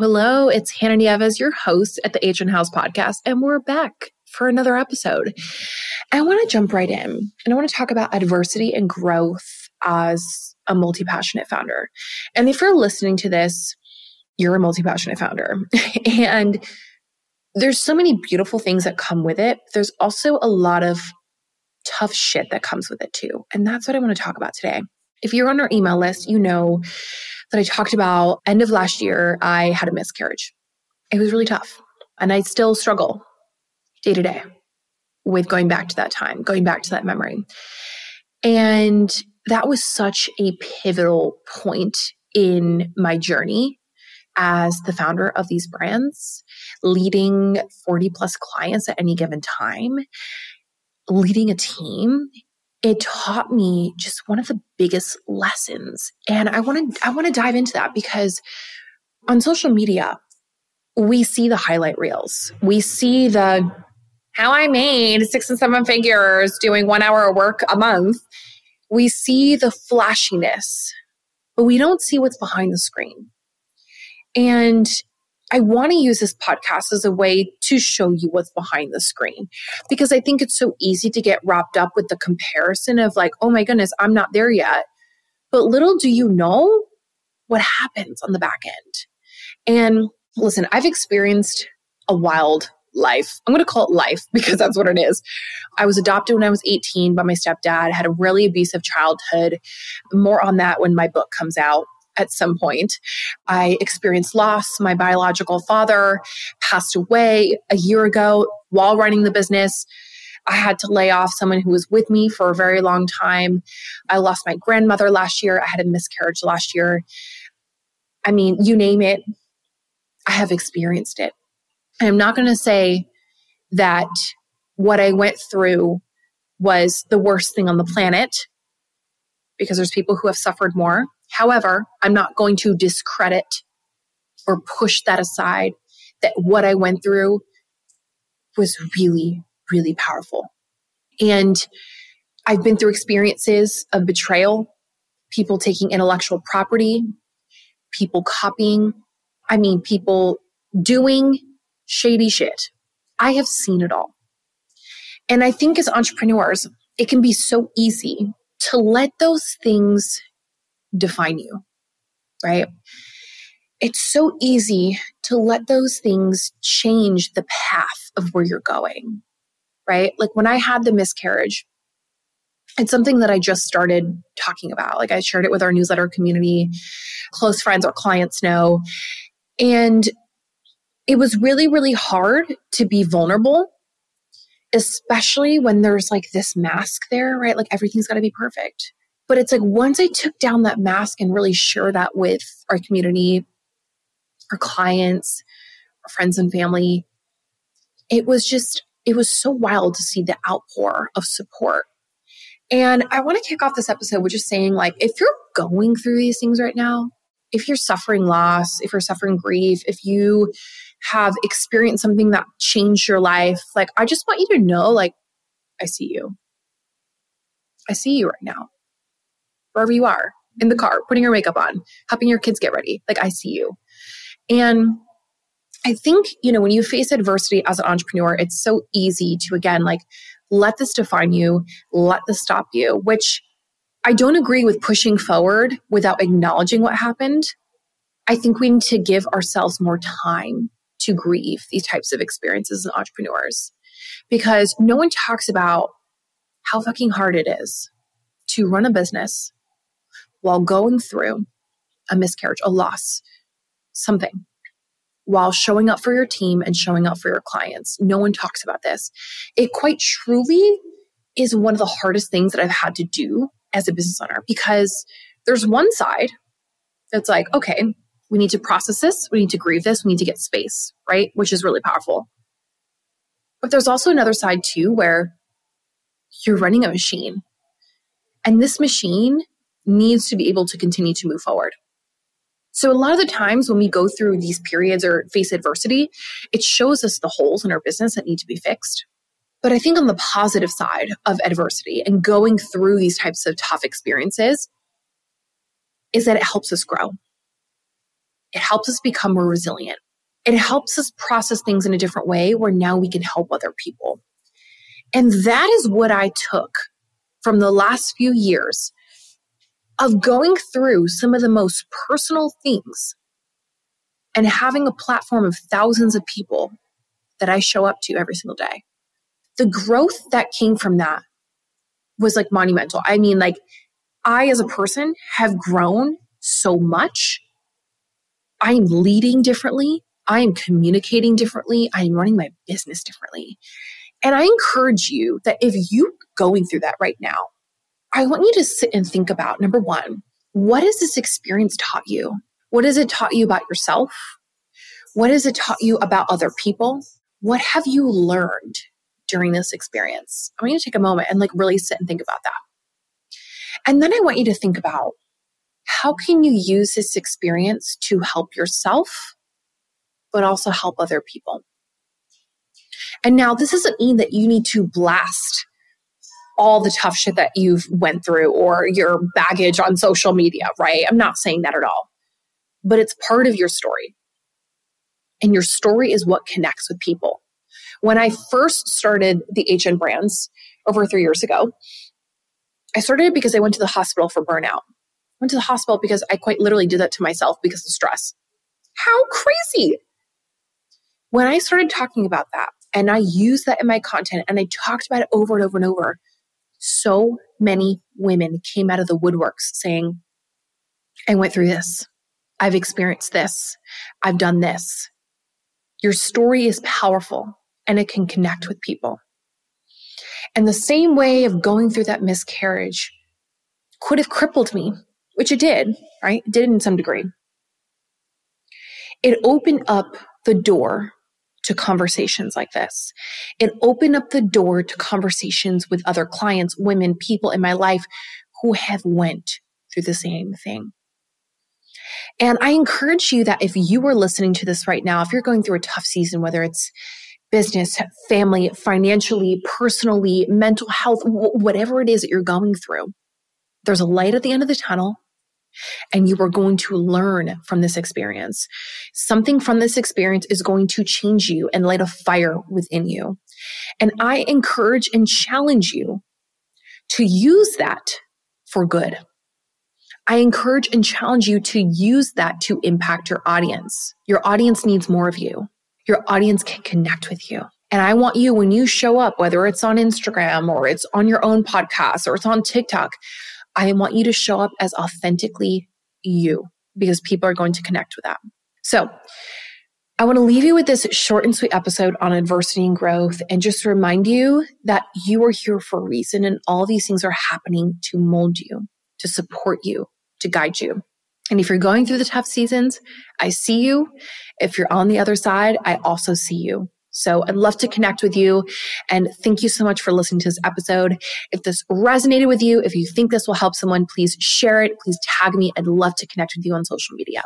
hello. It's Hannah Nieves, your host at the Agent House podcast, and we're back for another episode. I want to jump right in and I want to talk about adversity and growth as a multi passionate founder. And if you're listening to this, you're a multi passionate founder. and there's so many beautiful things that come with it. There's also a lot of tough shit that comes with it too. And that's what I want to talk about today. If you're on our email list, you know that I talked about end of last year, I had a miscarriage. It was really tough. And I still struggle day to day with going back to that time, going back to that memory. And that was such a pivotal point in my journey as the founder of these brands, leading 40 plus clients at any given time, leading a team. It taught me just one of the biggest lessons. And I want to I want to dive into that because on social media, we see the highlight reels. We see the how I made six and seven figures doing one hour of work a month. We see the flashiness, but we don't see what's behind the screen. And I want to use this podcast as a way to show you what's behind the screen because I think it's so easy to get wrapped up with the comparison of like, oh my goodness, I'm not there yet. But little do you know what happens on the back end. And listen, I've experienced a wild life. I'm going to call it life because that's what it is. I was adopted when I was 18 by my stepdad, had a really abusive childhood. More on that when my book comes out at some point. I experienced loss. My biological father passed away a year ago while running the business. I had to lay off someone who was with me for a very long time. I lost my grandmother last year. I had a miscarriage last year. I mean, you name it, I have experienced it. I'm not going to say that what I went through was the worst thing on the planet because there's people who have suffered more. However, I'm not going to discredit or push that aside that what I went through was really, really powerful. And I've been through experiences of betrayal, people taking intellectual property, people copying. I mean, people doing shady shit. I have seen it all. And I think as entrepreneurs, it can be so easy to let those things define you, right? It's so easy to let those things change the path of where you're going, right? Like when I had the miscarriage, it's something that I just started talking about. Like I shared it with our newsletter community, close friends or clients know. And it was really, really hard to be vulnerable, especially when there's like this mask there, right? Like everything's got to be perfect. But it's like once I took down that mask and really share that with our community, our clients, our friends and family, it was just, it was so wild to see the outpour of support. And I want to kick off this episode with just saying, like, if you're going through these things right now, if you're suffering loss, if you're suffering grief, if you have experienced something that changed your life, like I just want you to know, like, I see you. I see you right now. Wherever you are, in the car, putting your makeup on, helping your kids get ready. Like, I see you. And I think, you know, when you face adversity as an entrepreneur, it's so easy to, again, like, let this define you, let this stop you, which I don't agree with pushing forward without acknowledging what happened. I think we need to give ourselves more time to grieve these types of experiences as entrepreneurs because no one talks about how fucking hard it is to run a business while going through a miscarriage, a loss, something, while showing up for your team and showing up for your clients. No one talks about this. It quite truly is one of the hardest things that I've had to do as a business owner because there's one side that's like, okay, we need to process this, we need to grieve this, we need to get space, right? Which is really powerful. But there's also another side too where you're running a machine. And this machine needs to be able to continue to move forward. So, a lot of the times when we go through these periods or face adversity, it shows us the holes in our business that need to be fixed. But I think on the positive side of adversity and going through these types of tough experiences is that it helps us grow. it helps us become more resilient. It helps us process things in a different way where now we can help other people. And that is what I took from the last few years of going through some of the most personal things and having a platform of thousands of people that I show up to every single day. The growth that came from that was like monumental. I mean, like, I as a person have grown so much. I am leading differently. I am communicating differently. I am running my business differently. And I encourage you that if you're going through that right now, I want you to sit and think about number one, what has this experience taught you? What has it taught you about yourself? What has it taught you about other people? What have you learned during this experience? I want you to take a moment and like really sit and think about that. And then I want you to think about how can you use this experience to help yourself, but also help other people? And now this doesn't mean that you need to blast all the tough shit that you've went through or your baggage on social media, right? I'm not saying that at all. But it's part of your story. And your story is what connects with people. When I first started the HN brands over three years ago, I started it because I went to the hospital for burnout. I went to the hospital because I quite literally did that to myself because of stress. How crazy! When I started talking about that, and I used that in my content and I talked about it over and over and over, so many women came out of the woodworks saying, I went through this. I've experienced this. I've done this. Your story is powerful and it can connect with people. And the same way of going through that miscarriage could have crippled me, which it did, right? It did in some degree. It opened up the door to conversations like this. It opened up the door to conversations with other clients, women, people in my life who have went through the same thing. And I encourage you that if you are listening to this right now, if you're going through a tough season, whether it's business, family, financially, personally, mental health, whatever it is that you're going through, there's a light at the end of the tunnel and you are going to learn from this experience. Something from this experience is going to change you and light a fire within you. And I encourage and challenge you to use that for good. I encourage and challenge you to use that to impact your audience. Your audience needs more of you. Your audience can connect with you. And I want you, when you show up, whether it's on Instagram or it's on your own podcast or it's on TikTok, I want you to show up as authentically you because people are going to connect with that. So, I want to leave you with this short and sweet episode on adversity and growth and just remind you that you are here for a reason and all these things are happening to mold you, to support you, to guide you. And if you're going through the tough seasons, I see you. If you're on the other side, I also see you. So I'd love to connect with you. And thank you so much for listening to this episode. If this resonated with you, if you think this will help someone, please share it. Please tag me. I'd love to connect with you on social media.